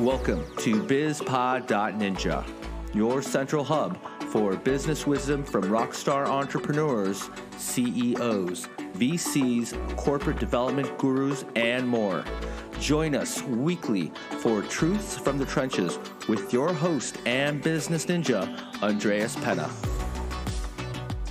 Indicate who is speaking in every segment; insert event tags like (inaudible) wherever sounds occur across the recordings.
Speaker 1: Welcome to BizPod.Ninja, your central hub for business wisdom from rockstar entrepreneurs, CEOs, VCs, corporate development gurus, and more. Join us weekly for Truths from the Trenches with your host and business ninja, Andreas Penna.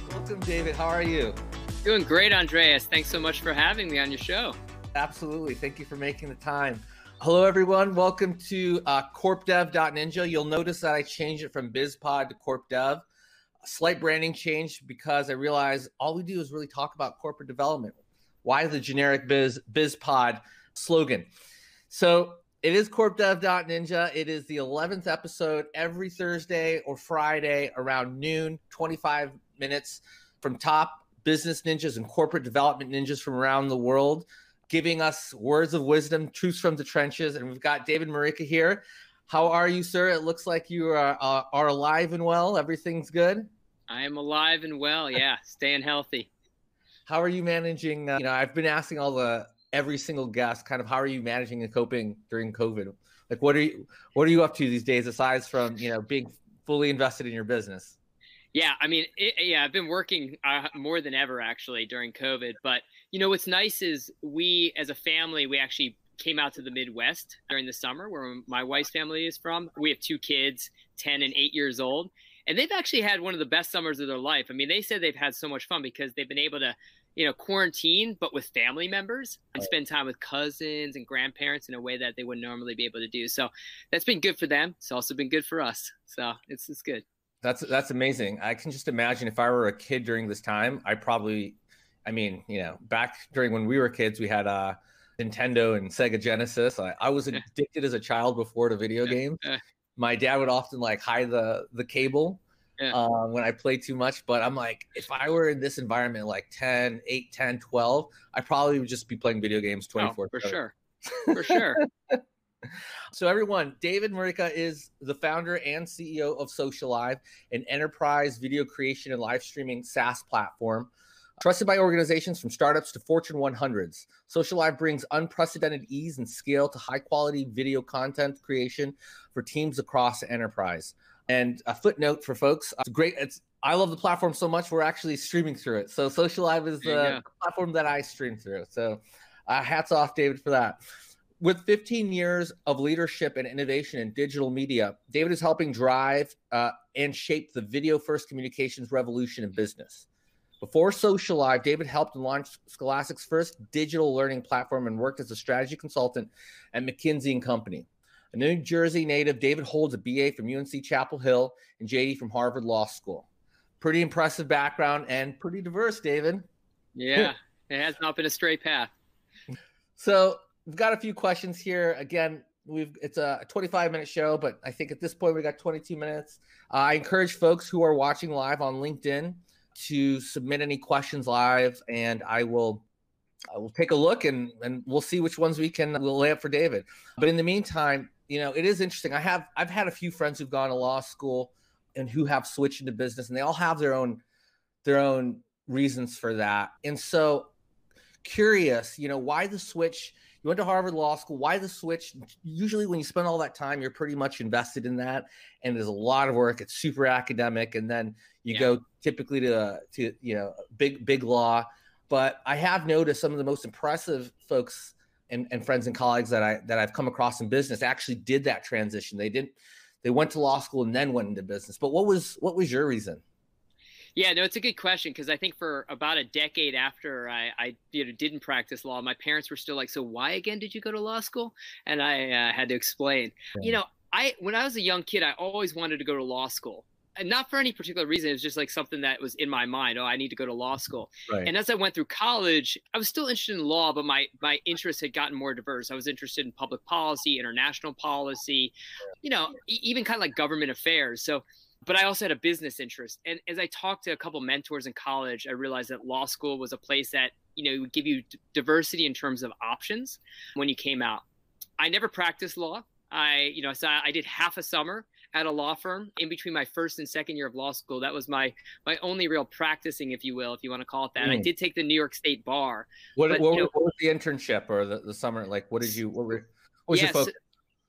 Speaker 1: Welcome, David. How are you?
Speaker 2: Doing great, Andreas. Thanks so much for having me on your show.
Speaker 1: Absolutely. Thank you for making the time. Hello, everyone. Welcome to uh, CorpDev.Ninja. You'll notice that I changed it from BizPod to CorpDev. A slight branding change because I realized all we do is really talk about corporate development. Why the generic Biz BizPod slogan? So it is CorpDev.Ninja. It is the 11th episode every Thursday or Friday around noon, 25 minutes from top business ninjas and corporate development ninjas from around the world giving us words of wisdom, truths from the trenches. And we've got David Moricca here. How are you, sir? It looks like you are, uh, are alive and well. Everything's good.
Speaker 2: I am alive and well. Yeah, (laughs) staying healthy.
Speaker 1: How are you managing? Uh, you know, I've been asking all the every single guest, kind of, how are you managing and coping during COVID? Like, what are you what are you up to these days, aside from you know being fully invested in your business?
Speaker 2: Yeah, I mean, it, yeah, I've been working uh, more than ever actually during COVID. But you know, what's nice is we, as a family, we actually came out to the Midwest during the summer, where my wife's family is from. We have two kids, ten and eight years old, and they've actually had one of the best summers of their life. I mean, they said they've had so much fun because they've been able to, you know, quarantine, but with family members and spend time with cousins and grandparents in a way that they would normally be able to do. So that's been good for them. It's also been good for us. So it's it's good.
Speaker 1: That's that's amazing. I can just imagine if I were a kid during this time, I probably, I mean, you know, back during when we were kids, we had uh, Nintendo and Sega Genesis. I, I was addicted as a child before to video games. My dad would often like hide the the cable yeah. uh, when I played too much. But I'm like, if I were in this environment, like 10, 8, 10, 12, I probably would just be playing video games 24
Speaker 2: oh, For sure. For sure. (laughs) (laughs)
Speaker 1: So, everyone, David Moricca is the founder and CEO of Socialive, an enterprise video creation and live streaming SaaS platform. Trusted by organizations from startups to Fortune 100s, Socialive brings unprecedented ease and scale to high quality video content creation for teams across enterprise. And a footnote for folks, it's great. It's I love the platform so much. We're actually streaming through it. So Socialive is the platform that I stream through. So uh, hats off, David, for that. With 15 years of leadership and innovation in digital media, David is helping drive uh, and shape the video first communications revolution in business. Before Socialive, David helped launch Scholastic's first digital learning platform and worked as a strategy consultant at McKinsey and Company. A New Jersey native, David holds a BA from UNC Chapel Hill and JD from Harvard Law School. Pretty impressive background and pretty diverse, David.
Speaker 2: Yeah, it has not been a straight path. (laughs)
Speaker 1: So we've got a few questions here. Again, we've it's a 25 minute show, but I think at this point we got 22 minutes. Uh, I encourage folks who are watching live on LinkedIn to submit any questions live, and I will I will take a look and and we'll see which ones we can we'll lay up for David. But in the meantime, you know, it is interesting. I have I've had a few friends who've gone to law school and who have switched into business, and they all have their own their own reasons for that. And so curious, you know, why the switch? You went to Harvard Law School. Why the switch? Usually, when you spend all that time, you're pretty much invested in that, and there's a lot of work. It's super academic, and then you yeah. go typically to to you know big big law. But I have noticed some of the most impressive folks and, and friends and colleagues that I that I've come across in business actually did that transition. They didn't. They went to law school and then went into business. But what was what was your reason?
Speaker 2: Yeah, no, it's a good question because I think for about a decade after I, I, you know, didn't practice law, my parents were still like, "So why again did you go to law school?" And I uh, had to explain. Yeah. You know, I when I was a young kid, I always wanted to go to law school. And not for any particular reason. It was just like something that was in my mind. Oh, I need to go to law school. Right. And as I went through college, I was still interested in law, but my my interests had gotten more diverse. I was interested in public policy, international policy, you know, even kind of like government affairs. So but I also had a business interest. And as I talked to a couple mentors in college, I realized that law school was a place that, you know, would give you d- diversity in terms of options when you came out. I never practiced law. I, you know, so I did half a summer at a law firm in between my first and second year of law school. That was my my only real practicing, if you will, if you want to call it that. Mm. I did take the New York State bar.
Speaker 1: What, but, what, know, what was the internship or the, the summer? Like, what did you, what were, what was yes, your focus?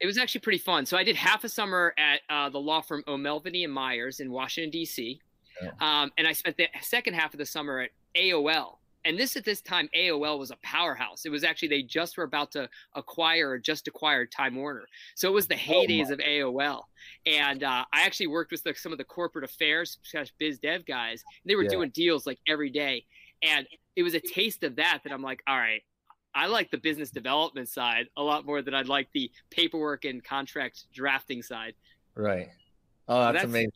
Speaker 2: It was actually pretty fun. So I did half a summer at uh, the law firm O'Melveny and Myers in Washington D.C., yeah. um, and I spent the second half of the summer at AOL. And this at this time, AOL was a powerhouse. It was actually they just were about to acquire or just acquired Time Warner, so it was the oh, heydays oh of AOL. And uh, I actually worked with the, some of the corporate affairs slash biz dev guys. they were yeah. doing deals like every day, and it was a taste of that that I'm like, all right, I like the business development side a lot more than I'd like the paperwork and contract drafting side.
Speaker 1: Right. Oh, that's, that's amazing.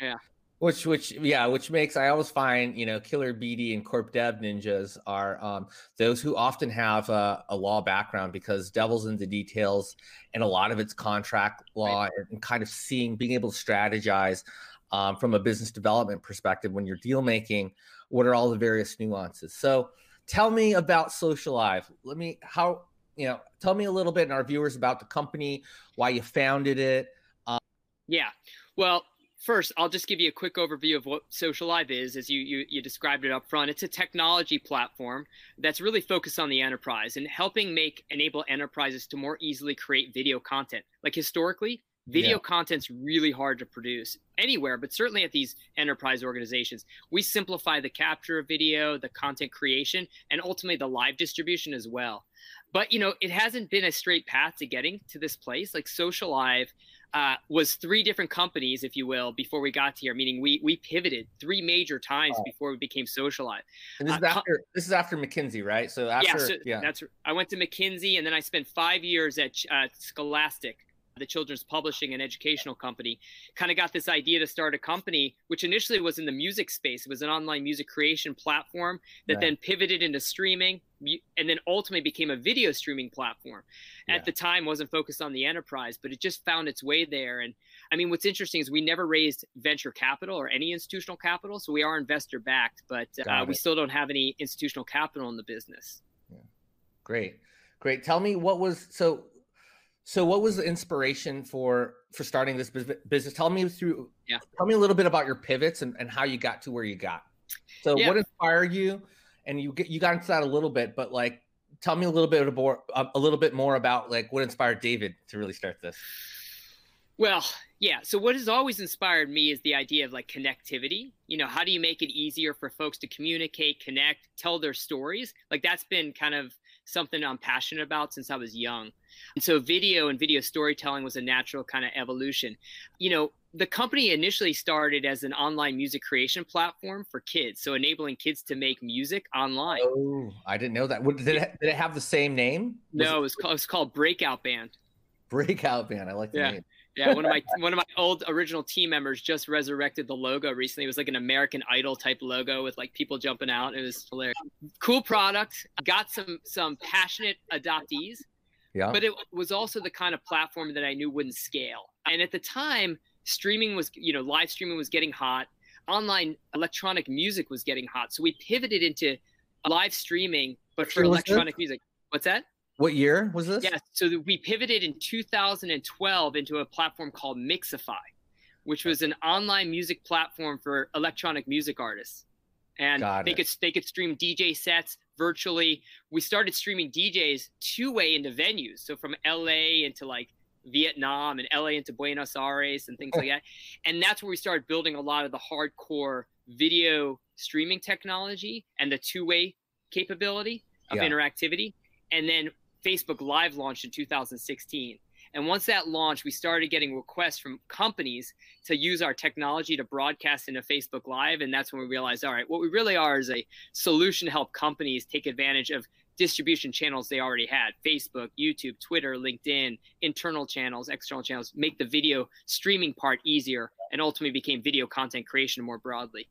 Speaker 2: Yeah.
Speaker 1: Which, which, yeah, which makes I always find you know killer BD and corp dev ninjas are um, those who often have a, a, law background because devil's in the details, and a lot of it's contract law right. and, and, kind of seeing being able to strategize um, from a business development perspective when you're deal making. What are all the various nuances? So, tell me about Social Socialive. Let me how you know. Tell me a little bit, and our viewers about the company, why you founded it.
Speaker 2: Um, yeah. Well, first, I'll just give you a quick overview of what Social Socialive is, as you, you, you described it up front. It's a technology platform that's really focused on the enterprise and helping make enable enterprises to more easily create video content. Like historically, Video yeah. content's really hard to produce anywhere, but certainly at these enterprise organizations. We simplify the capture of video, the content creation, and ultimately the live distribution as well. But you know, it hasn't been a straight path to getting to this place. Like Socialive uh, was three different companies, if you will, before we got here. Meaning we we pivoted three major times oh. before we became Socialive.
Speaker 1: And this is uh, after this is after McKinsey, right? So after
Speaker 2: yeah, so yeah, that's I went to McKinsey, and then I spent five years at uh, Scholastic the children's publishing and educational company, kind of got this idea to start a company, which initially was in the music space. It was an online music creation platform that yeah. then pivoted into streaming and then ultimately became a video streaming platform. Yeah. At the time, wasn't focused on the enterprise, but it just found its way there. And I mean, what's interesting is we never raised venture capital or any institutional capital, so we are investor backed, but uh, we still don't have any institutional capital in the business.
Speaker 1: Yeah. Great, great. Tell me what was so so, what was the inspiration for for starting this business? Tell me through. Yeah. Tell me a little bit about your pivots and, and how you got to where you got. So, yeah. what inspired you? And you get you got into that a little bit, but like, tell me a little bit more um, a little bit more about like what inspired David to really start this.
Speaker 2: Well, yeah. So what has always inspired me is the idea of like connectivity. You know, how do you make it easier for folks to communicate, connect, tell their stories? Like that's been kind of something I'm passionate about since I was young. And so video and video storytelling was a natural kind of evolution. You know, the company initially started as an online music creation platform for kids, so enabling kids to make music online.
Speaker 1: Oh, I didn't know that. Did it, did it have the same name?
Speaker 2: Was no, it was, called, it was called Breakout Band.
Speaker 1: Breakout Band. I like the
Speaker 2: yeah.
Speaker 1: name.
Speaker 2: Yeah, one of my one of my old original team members just resurrected the logo recently. It was like an American Idol type logo with like people jumping out. It was hilarious. Cool product. Got some some passionate adoptees
Speaker 1: yeah.
Speaker 2: But it was also the kind of platform that I knew wouldn't scale. And at the time, streaming was, you know, live streaming was getting hot. Online electronic music was getting hot. So we pivoted into live streaming, but for electronic music. What's that?
Speaker 1: What year was this?
Speaker 2: Yeah, so we pivoted in 2012 into a platform called Mixify, which was an online music platform for electronic music artists. And Got they it. could they could stream DJ sets, virtually. We started streaming DJs two way into venues. So from LA into like Vietnam and LA into Buenos Aires and things like (laughs) that. And that's where we started building a lot of the hardcore video streaming technology and the two way capability of yeah. interactivity. And then Facebook Live launched in 2016. And once that launched, we started getting requests from companies to use our technology to broadcast into Facebook Live. And that's when we realized, all right, what we really are is a solution to help companies take advantage of distribution channels they already had Facebook, YouTube, Twitter, LinkedIn, internal channels, external channels, make the video streaming part easier and ultimately became video content creation more broadly.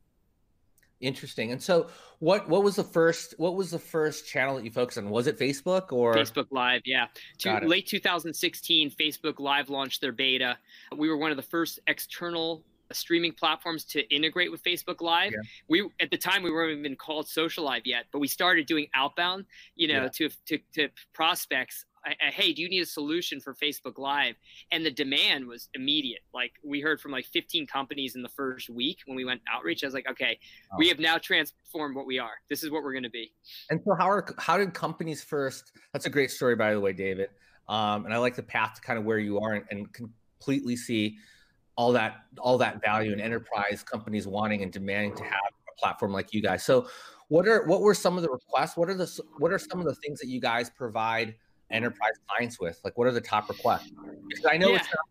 Speaker 1: Interesting. And so what what was the first what was the first channel that you focused on? Was it Facebook or
Speaker 2: Facebook Live? Yeah. To, late 2016, Facebook Live launched their beta. We were one of the first external uh, streaming platforms to integrate with Facebook Live. Yeah. We at the time we weren't even called Socialive yet, but we started doing outbound, you know, yeah. to, to to prospects hey, do you need a solution for Facebook Live? And the demand was immediate. Like we heard from like 15 companies in the first week when we went outreach. I was like, okay, oh. we have now transformed what we are. This is what we're going to be.
Speaker 1: And so, how are how did companies first? That's a great story, by the way, David. um, and I like the path to kind of where you are and, and completely see all that all that value in enterprise companies wanting and demanding to have a platform like you guys. So, what are what were some of the requests? What are the what are some of the things that you guys provide enterprise clients with? Like, what are the top requests? Because I know yeah. it's not.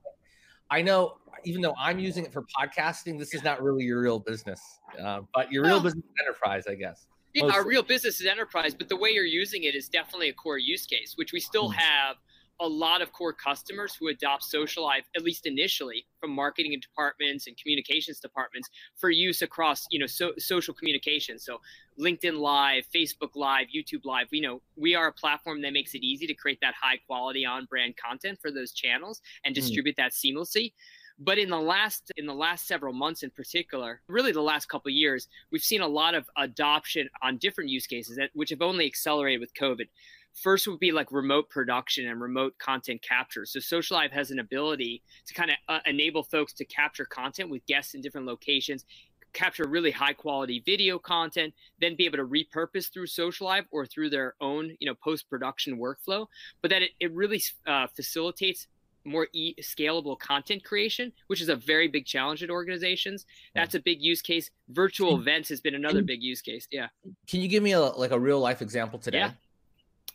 Speaker 1: I know even though I'm using it for podcasting, this is not really your real business, uh, but your real business enterprise, I guess.
Speaker 2: Yeah, our real business is enterprise, but the way you're using it is definitely a core use case, which we still mm-hmm. have a lot of core customers who adopt Socialive, at least initially, from marketing departments and communications departments for use across, you know, so, social communication. So LinkedIn Live, Facebook Live, YouTube Live. We know we are a platform that makes it easy to create that high quality on brand content for those channels and hmm. distribute mm. that seamlessly. But in the last in the last several months in particular, really the last couple years, we've seen a lot of adoption on different use cases that which have only accelerated with COVID. First would be like remote production and remote content capture. So Socialive has an ability to kind of uh, enable folks to capture content with guests in different locations, capture really high quality video content, then be able to repurpose through Socialive or through their own, you know, post production workflow. But that it, it really uh, facilitates more e- scalable content creation, which is a very big challenge at organizations. That's a big use case. Virtual events has been another big use case. Yeah.
Speaker 1: Can you give me a like a real life example today?
Speaker 2: Yeah.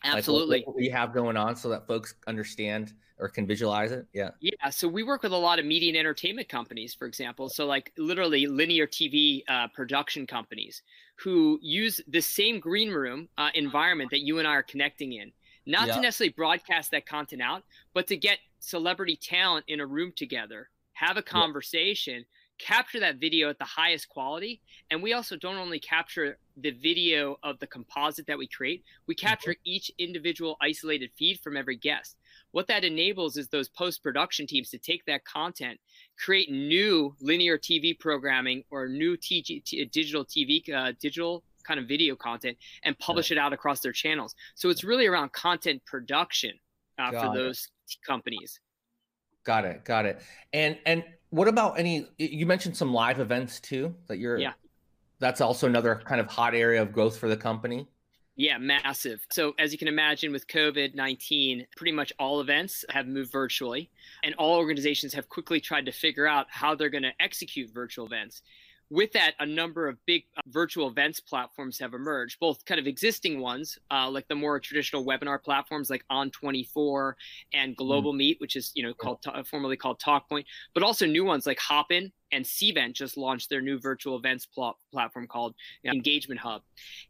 Speaker 2: Absolutely.
Speaker 1: Like what, what we have going on so that folks understand or can visualize it. Yeah.
Speaker 2: Yeah. So we work with a lot of media and entertainment companies, for example. So like literally linear TV uh, production companies who use the same green room uh, environment that you and I are connecting in not yeah. to necessarily broadcast that content out, but to get celebrity talent in a room together, have a conversation, yeah. Capture that video at the highest quality. And we also don't only capture the video of the composite that we create, we mm-hmm. capture each individual isolated feed from every guest. What that enables is those post production teams to take that content, create new linear TV programming or new TG, t- digital TV, uh, digital kind of video content and publish it out across their channels. So it's really around content production uh, for those companies.
Speaker 1: Got it. Got it. And and what about any? You mentioned some live events too that you're.
Speaker 2: Yeah.
Speaker 1: That's also another kind of hot area of growth for the company.
Speaker 2: Yeah, massive. So, as you can imagine, with COVID 19, pretty much all events have moved virtually, and all organizations have quickly tried to figure out how they're going to execute virtual events with that, a number of big uh, virtual events platforms have emerged, both kind of existing ones, uh, like the more traditional webinar platforms like On24 and hmm. Global mm. Meet, which is you know called formerly called TalkPoint, but also new ones like Hopin and Cvent just launched their new virtual events pl- platform called you know, Engagement Hub.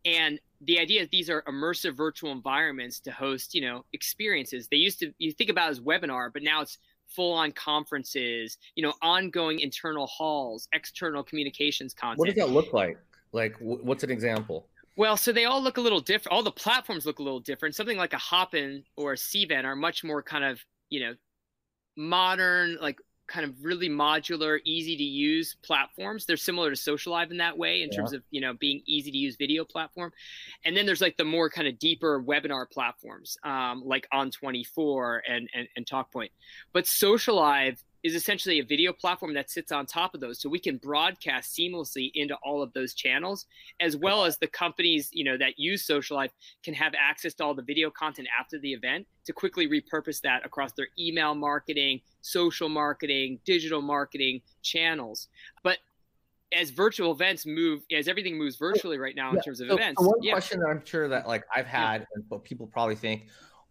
Speaker 2: And the idea is these are immersive virtual environments to host, you know, experiences. They used to you think about as webinar, but now it's full on conferences, you know, ongoing internal halls, external communications content.
Speaker 1: What does that look like? Like, what's an example?
Speaker 2: Well, so they all look a little different. All the platforms look a little different. Something like a Hopin or a Cvent are much more kind of, you know, modern, like kind of really modular, easy to use platforms. They're similar to Socialive in that way, in yeah. terms of you know being easy to use video platform. And then there's like the more kind of deeper webinar platforms, um, like On24 and, and and TalkPoint. But Socialive is essentially a video platform that sits on top of those so we can broadcast seamlessly into all of those channels as well as the companies you know that use Socialive can have access to all the video content after the event to quickly repurpose that across their email marketing social marketing digital marketing channels but as virtual events move as everything moves virtually right now in yeah. terms of
Speaker 1: so,
Speaker 2: events
Speaker 1: one yeah. question that i'm sure that like i've had yeah. and what people probably think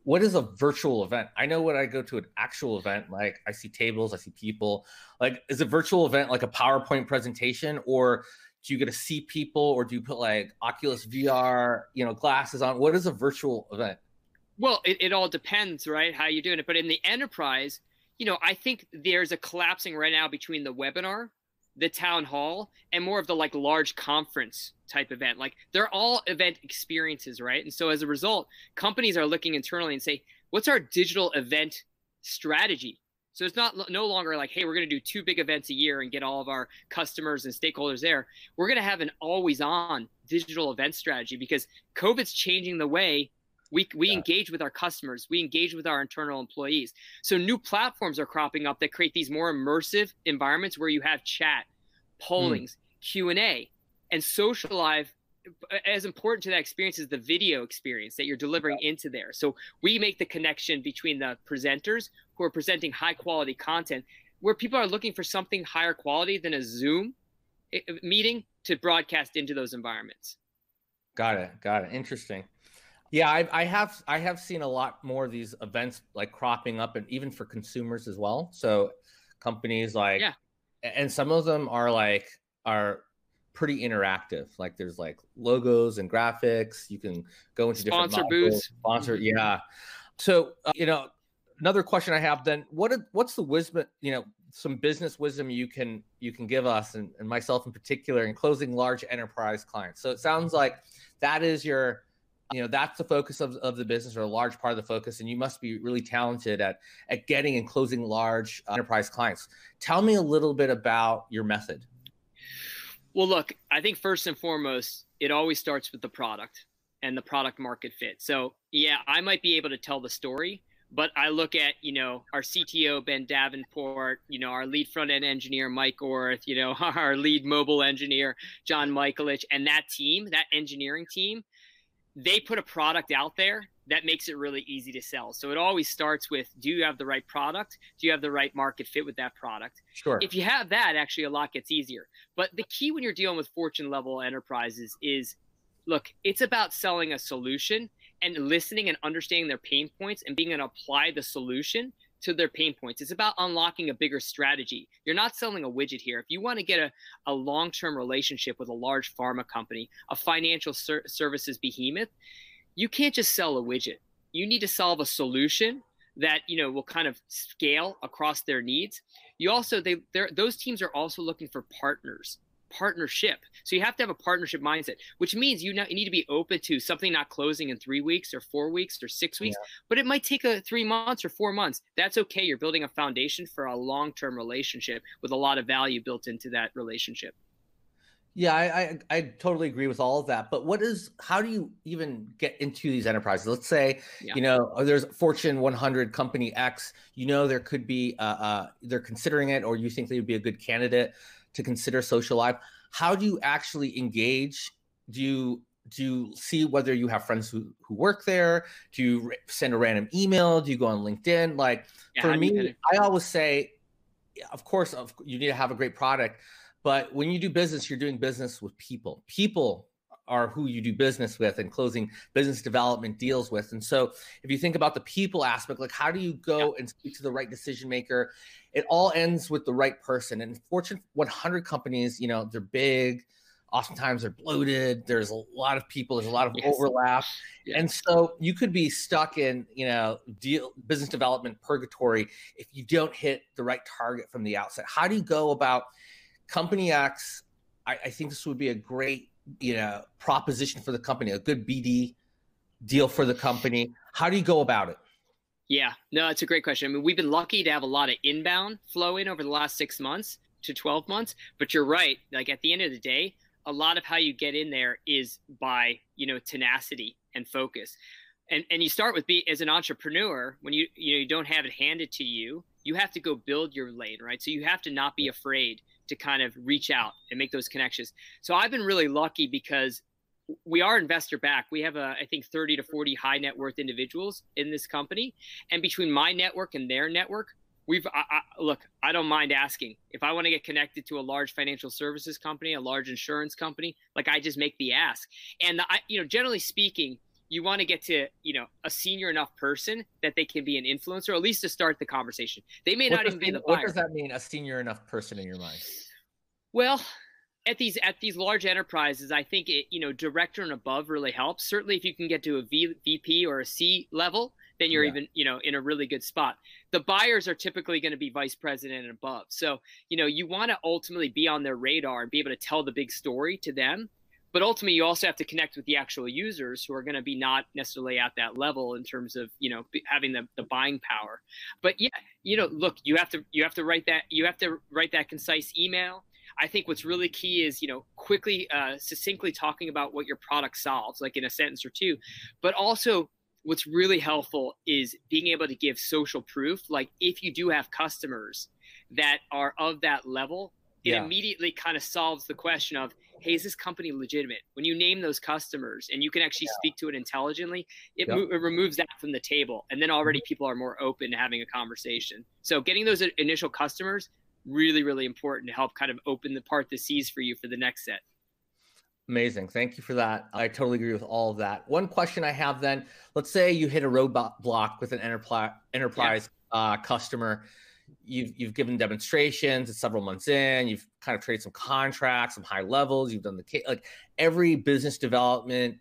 Speaker 1: what is a virtual event? I know when I go to an actual event, like I see tables, I see people. Like, is a virtual event like a PowerPoint presentation, or do you get to see people, or do you put like Oculus VR, you know, glasses on? What is a virtual event?
Speaker 2: Well, it, it all depends, right? How you're doing it. But in the enterprise, you know, I think there's a collapsing right now between the webinar the town hall and more of the like large conference type event. Like they're all event experiences, right? And so as a result, companies are looking internally and say, what's our digital event strategy? So it's not no longer like, hey, we're going to do two big events a year and get all of our customers and stakeholders there. We're going to have an always on digital event strategy because COVID's changing the way we, we yeah. engage with our customers we engage with our internal employees so new platforms are cropping up that create these more immersive environments where you have chat pollings mm. q&a and socialive as important to that experience is the video experience that you're delivering into there. So we make the connection between the presenters who are presenting high quality content where people are looking for something higher quality than a Zoom eh, meeting to broadcast into those environments.
Speaker 1: Got it. Got it. Interesting. Yeah, I, I, have I have seen a lot more of these events like cropping up, and even for consumers as well. So companies like yeah, and some of them are like are pretty interactive. Like there's like logos and graphics. You can go into
Speaker 2: sponsor
Speaker 1: different
Speaker 2: booths.
Speaker 1: Sponsor, mm-hmm. yeah. So uh, you know, another question I have then: what what's the wisdom? You know, some business wisdom you can you can give us and, and myself in particular in closing large enterprise clients. So it sounds like that is your you know that's the focus of, of the business or a large part of the focus and you must be really talented at at getting and closing large uh, enterprise clients. Tell me a little bit about your method.
Speaker 2: Well look i think first and foremost it always starts with the product and the product market fit. So yeah i might be able to tell the story but I look at, you know, our CTO, Ben Davenport, you know, our lead front end engineer, Mike Orth, you know, (laughs) our lead mobile engineer, John Michaelich, and that team, that engineering team, they put a product out there that makes it really easy to sell. So it always starts with do you have the right product? Do you have the right market fit with that product?
Speaker 1: Sure.
Speaker 2: If you have that, actually a lot gets easier. But the key when you're dealing with fortune level enterprises is look, it's about selling a solution and listening and understanding their pain points and being able to apply the solution to their pain points. It's about unlocking a bigger strategy. You're not selling a widget here. If you want to get a, a long term relationship with a large pharma company, a financial ser- services behemoth, you can't just sell a widget. You need to solve a solution that you know will kind of scale across their needs. You also they those teams are also looking for partners partnership. So you have to have a partnership mindset, which means you, not, you need to be open to something not closing in three weeks or four weeks or six weeks, yeah. but it might take a three months or four months. That's okay. You're building a foundation for a long-term relationship with a lot of value built into that relationship.
Speaker 1: Yeah, I, I, I totally agree with all of that. But what is how do you even get into these enterprises? Let's say yeah. you know oh, there's Fortune 100 company X. You know there could be uh, uh, they're considering it, or you think they would be a good candidate to consider Socialive. How do you actually engage? Do you do you see whether you have friends who, who work there? Do you send a random email? Do you go on linkedin? Like yeah, for me i always say of course you need to have a great product but when you do business you're doing business with people. People are who you do business with and closing business development deals with. And so if you think about the people aspect, like how do you go yeah. and speak to the right decision maker? It all ends with the right person. And Fortune 100 companies, you know, they're big. Oftentimes they're bloated. There's a lot of people. There's a lot of yes. overlap, yes. and so you could be stuck in, you know, deal business development purgatory if you don't hit the right target from the outset. How do you go about company X? I, I think this would be a great you know proposition for the company, a good BD deal for the company? How do you go about it?
Speaker 2: Yeah, no, it's a great question. I mean, we've been lucky to have a lot of inbound flow in over the last six months to 12 months, but you're right. Like at the end of the day, a lot of how you get in there is by, you know, tenacity and focus. And, and you start with be as an entrepreneur when you you know you don't have it handed to you you have to go build your lane right so you have to not be afraid to kind of reach out and make those connections. So I've been really lucky because we are investor back. We have a, I think 30 to 40 high net worth individuals in this company. And between my network and their network, we've, I, I, look, I don't mind asking if I want to get connected to a large financial services company, a large insurance company, like I just make the ask. And the, I, you know, generally speaking, you want to get to you know a senior enough person that they can be an influencer, or at least to start the conversation. They may what not even be the buyer.
Speaker 1: What does that mean? A senior enough person in your mind?
Speaker 2: Well, at these at these large enterprises, I think it you know director and above really helps. Certainly, if you can get to a v, VP or a C level, then you're yeah. even you know in a really good spot. The buyers are typically going to be vice president and above. So you know you want to ultimately be on their radar and be able to tell the big story to them but ultimately you also have to connect with the actual users who are going to be not necessarily at that level in terms of you know having the, the buying power. But yeah you know look you have to you have to write that you have to write that concise email. I think what's really key is you know quickly uh, succinctly talking about what your product solves like in a sentence or two. But also what's really helpful is being able to give social proof. Like if you do have customers that are of that level it yeah. immediately kind of solves the question of hey, is this company legitimate? When you name those customers and you can actually yeah. speak to it intelligently, it, yep. mo- it, removes that from the table. And then already mm-hmm. people are more open to having a conversation. So getting those initial customers, really, really important to help kind of open the part the seas for you for the next set.
Speaker 1: Amazing. Thank you for that. I totally agree with all of that. One question I have then, let's say you hit a roadblock with an enterprise enterprise yeah. uh, customer. You've you've given demonstrations. It's several months in. You've kind of traded some contracts, some high levels. You've done the like every business development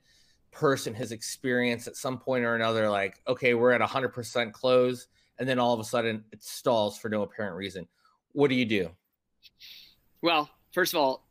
Speaker 1: person has experienced at some point or another. Like, okay, we're at 100% close, and then all of a sudden it stalls for no apparent reason. What do you do?
Speaker 2: Well, first of all,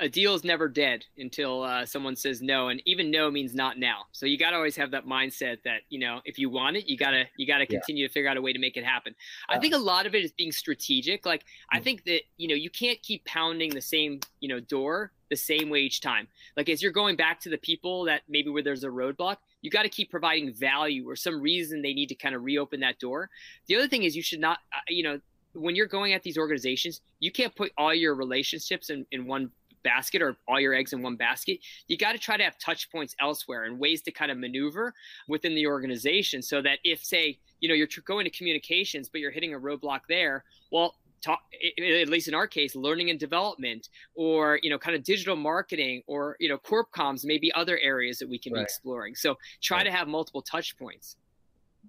Speaker 2: a deal is never dead until uh, someone says no, and even no means not now. So you got to always have that mindset that you know if you want it, you gotta you gotta continue yeah. to figure out a way to make it happen. I think a lot of it is being strategic. Like I mm. think that you know you can't keep pounding the same you know door the same way each time. Like as you're going back to the people that maybe where there's a roadblock, you got to keep providing value or some reason they need to kind of reopen that door. The other thing is you should not uh, you know when you're going at these organizations, you can't put all your relationships in, in one basket or all your eggs in one basket. You got to try to have touch points elsewhere and ways to kind of maneuver within the organization so that if, say, you know, you're going to communications, but you're hitting a roadblock there, well, Talk, at least in our case, learning and development, or you know, kind of digital marketing, or you know, corp comms, maybe other areas that we can right. be exploring. So try right. to have multiple touch points.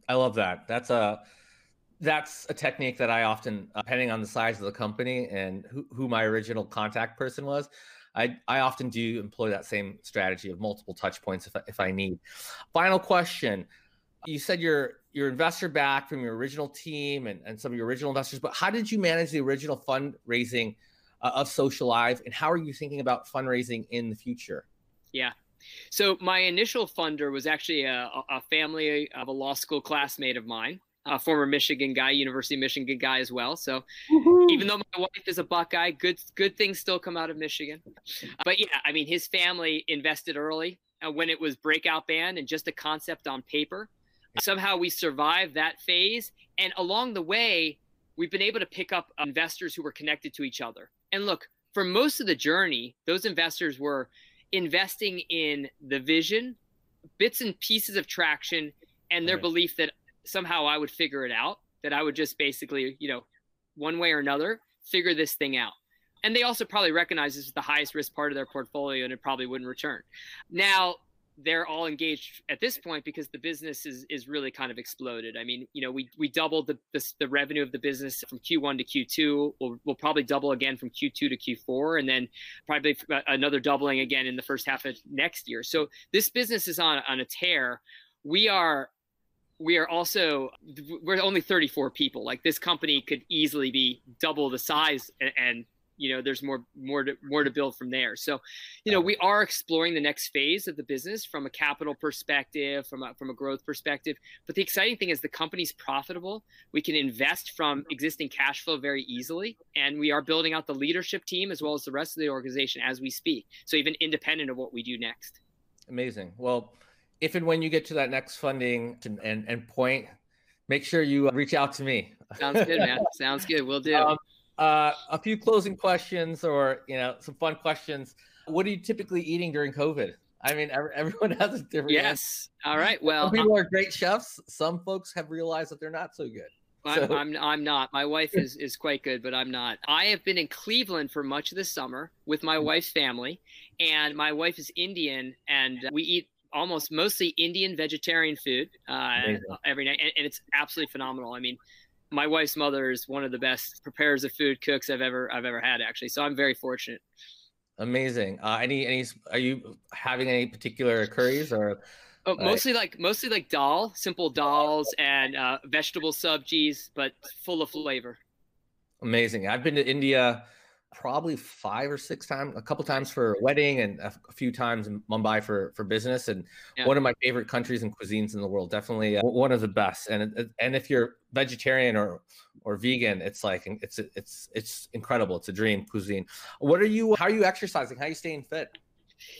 Speaker 1: I love that. That's a that's a technique that I often, uh, depending on the size of the company and who, who my original contact person was, I, I often do employ that same strategy of multiple touch points if, if I need. Final question. You said you're your investor back from your original team and, and some of your original investors, but how did you manage the original fundraising uh, of Socialive and how are you thinking about fundraising in the future?
Speaker 2: Yeah. So my initial funder was actually a, a family of a law school classmate of mine a former Michigan guy, University of Michigan guy as well. So Woo-hoo. even though my wife is a Buckeye, good good things still come out of Michigan. But yeah, I mean, his family invested early uh, when it was breakout band and just a concept on paper. Somehow we survived that phase, and along the way, we've been able to pick up investors who were connected to each other. And look, for most of the journey, those investors were investing in the vision, bits and pieces of traction, and their right. belief that somehow I would figure it out, that I would just basically, you know, one way or another, figure this thing out. And they also probably recognize this is the highest risk part of their portfolio and it probably wouldn't return. Now, they're all engaged at this point because the business is is really kind of exploded. I mean, you know, we we doubled the the, the revenue of the business from Q1 to Q2. We'll, we'll probably double again from Q2 to Q4, and then probably uh, another doubling again in the first half of next year. So this business is on on a tear. We are we are also we're only 34 people. Like this company could easily be double the size and, and, you know there's more more to more to build from there. So you know we are exploring the next phase of the business from a capital perspective from a from a growth perspective. But the exciting thing is the company's profitable. We can invest from existing cash flow very easily and we are building out the leadership team as well as the rest of the organization as we speak. So even independent of what we do next.
Speaker 1: Amazing. Well if and when you get to that next funding and, and point, make sure you uh, reach out to me.
Speaker 2: Sounds good, man. (laughs) Sounds good. We'll do. Um,
Speaker 1: uh, a few closing questions or, you know, some fun questions. What are you typically eating during COVID? I mean, everyone (laughs) has a different.
Speaker 2: Yes. Answer. All right. Well,
Speaker 1: some people are great chefs. Some folks have realized that they're not so good.
Speaker 2: I'm, I'm, I'm not. My wife (laughs) is is quite good, but I'm not. I have been in Cleveland for much of the summer with my mm-hmm. wife's family, and my wife is Indian, and we eat almost mostly Indian vegetarian food uh, every night, and, and, it's absolutely phenomenal. I mean, my wife's mother is one of the best preparers of food cooks I've ever I've ever had, actually. So I'm very fortunate.
Speaker 1: Amazing. Uh, any any are you having any particular curries or?
Speaker 2: Oh, mostly like mostly like dal, simple dals and uh, vegetable subjis, but full of flavor.
Speaker 1: Amazing. I've been to India probably five or six times, a couple times for a wedding, and a, few times in Mumbai for for business. And yeah. one of my favorite countries and cuisines in the world, definitely uh, one of the best. And and if you're vegetarian or or vegan, it's like it's it's it's incredible. It's a dream cuisine. What are you? How are you exercising? How are you staying fit?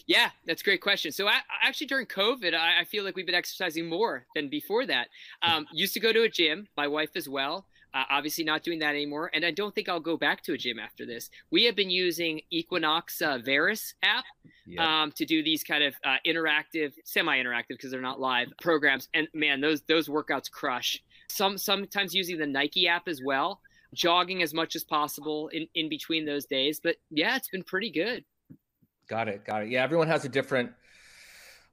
Speaker 2: Yeah, that's a great question. So I, actually during COVID, I, I, feel like we've been exercising more than before that. Um, used to go to a gym, my wife as well. Uh, obviously, not doing that anymore, and I don't think I'll go back to a gym after this. We have been using Equinox uh, Variis app yep. um, to do these kind of uh, interactive, semi-interactive because they're not live programs, and man, those those workouts crush. Some sometimes using the Nike app as well, jogging as much as possible in in between those days. But yeah, it's been pretty good.
Speaker 1: Got it. Got it. Yeah, everyone has a different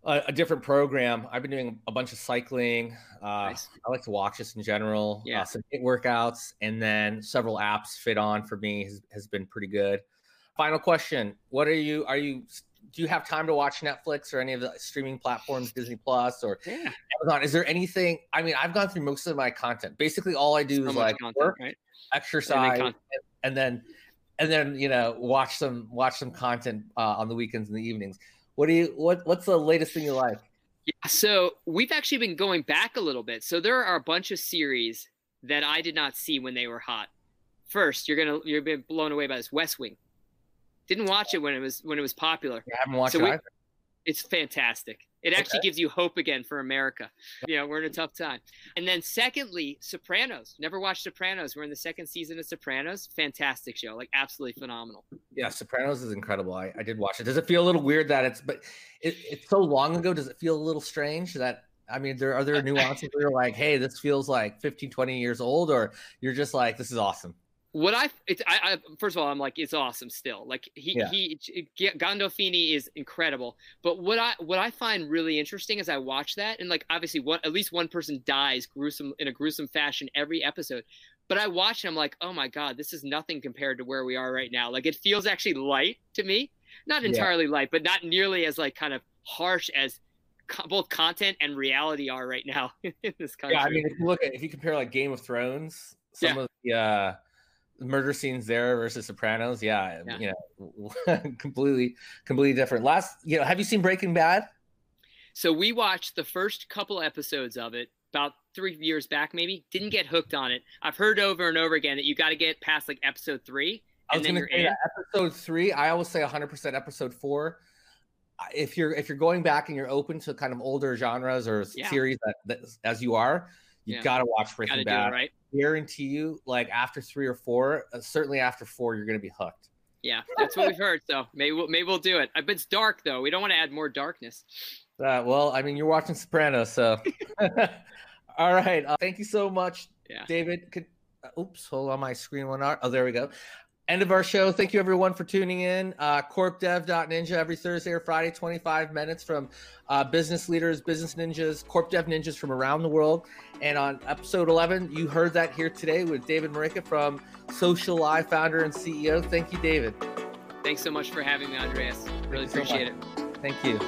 Speaker 1: a, a, different program. I've been doing a bunch of cycling. Uh, nice. I like to walk just in general. Uh, yeah. Uh, some workouts, and then several apps FitOn for me has, has been pretty good. Final question: What are you? Are you? Do you have time to watch Netflix or any of the streaming platforms, Disney Plus or yeah. Amazon? Is there anything? I mean, I've gone through most of my content. Basically, all I do so is like content, work, right? exercise, and then, and then and then you know watch some watch some content uh, on the weekends and the evenings. What do you what What's the latest thing you like?
Speaker 2: Yeah, so we've actually been going back a little bit. So there are a bunch of series that I did not see when they were hot. First, you're gonna you're being blown away by this West Wing. Didn't watch it when it was when it was popular.
Speaker 1: You haven't watched so it. We,
Speaker 2: it's fantastic. It actually okay. gives you hope again for America. You know, we're in a tough time. And then secondly, Sopranos. Never watched Sopranos. We're in the second season of Sopranos. Fantastic show. Like absolutely phenomenal.
Speaker 1: Yeah, Sopranos is incredible. I, I did watch it. Does it feel a little weird that it's but it, it's so long ago? Does it feel a little strange that I mean, there are there (laughs) nuances where you're like, hey, this feels like 15, 20 years old, or you're just like, this is awesome
Speaker 2: what I it's I, I, first of all I'm like it's awesome still like he yeah. he Gandolfini is incredible but what I what I find really interesting as I watch that and like obviously one at least one person dies gruesome in a gruesome fashion every episode but I watch and I'm like oh my god this is nothing compared to where we are right now like it feels actually light to me not entirely yeah. light but not nearly as like kind of harsh as co- both content and reality are right now (laughs) in this country
Speaker 1: yeah I mean if you look at if you compare like Game of Thrones some yeah. of the uh murder scenes there versus Sopranos, yeah, yeah. you know, (laughs) completely, completely different. Last, you know, have you seen Breaking Bad?
Speaker 2: So we watched the first couple episodes of it about three years back, maybe. Didn't get hooked on it. I've heard over and over again that you got to get past like episode three.
Speaker 1: I was going to say episode three. I always say 100% episode four. If you're if you're going back and you're open to kind of older genres or yeah. series that, that, as you are, you yeah. got to watch Breaking Bad. It, right? guarantee you, like after three or four, uh, certainly after four, you're going to be hooked.
Speaker 2: Yeah, that's what we've heard. So maybe we'll, maybe we'll do it. But it's dark though. We don't want to add more darkness.
Speaker 1: Uh, well, I mean, you're watching Sopranos, so. (laughs) All right. Uh, thank you so much, yeah. David. Could, uh, oops, hold on, my screen went out. Oh, there we go end of our show. Thank you everyone for tuning in. Uh, CorpDev.ninja every Thursday or Friday, 25 minutes from uh, business leaders, business ninjas, Corp Dev ninjas from around the world. And on episode 11, you heard that here today with David Moricca from Socialive founder and CEO. Thank you, David.
Speaker 2: Thanks so much for having me, Andreas. Really appreciate so it.
Speaker 1: Thank you.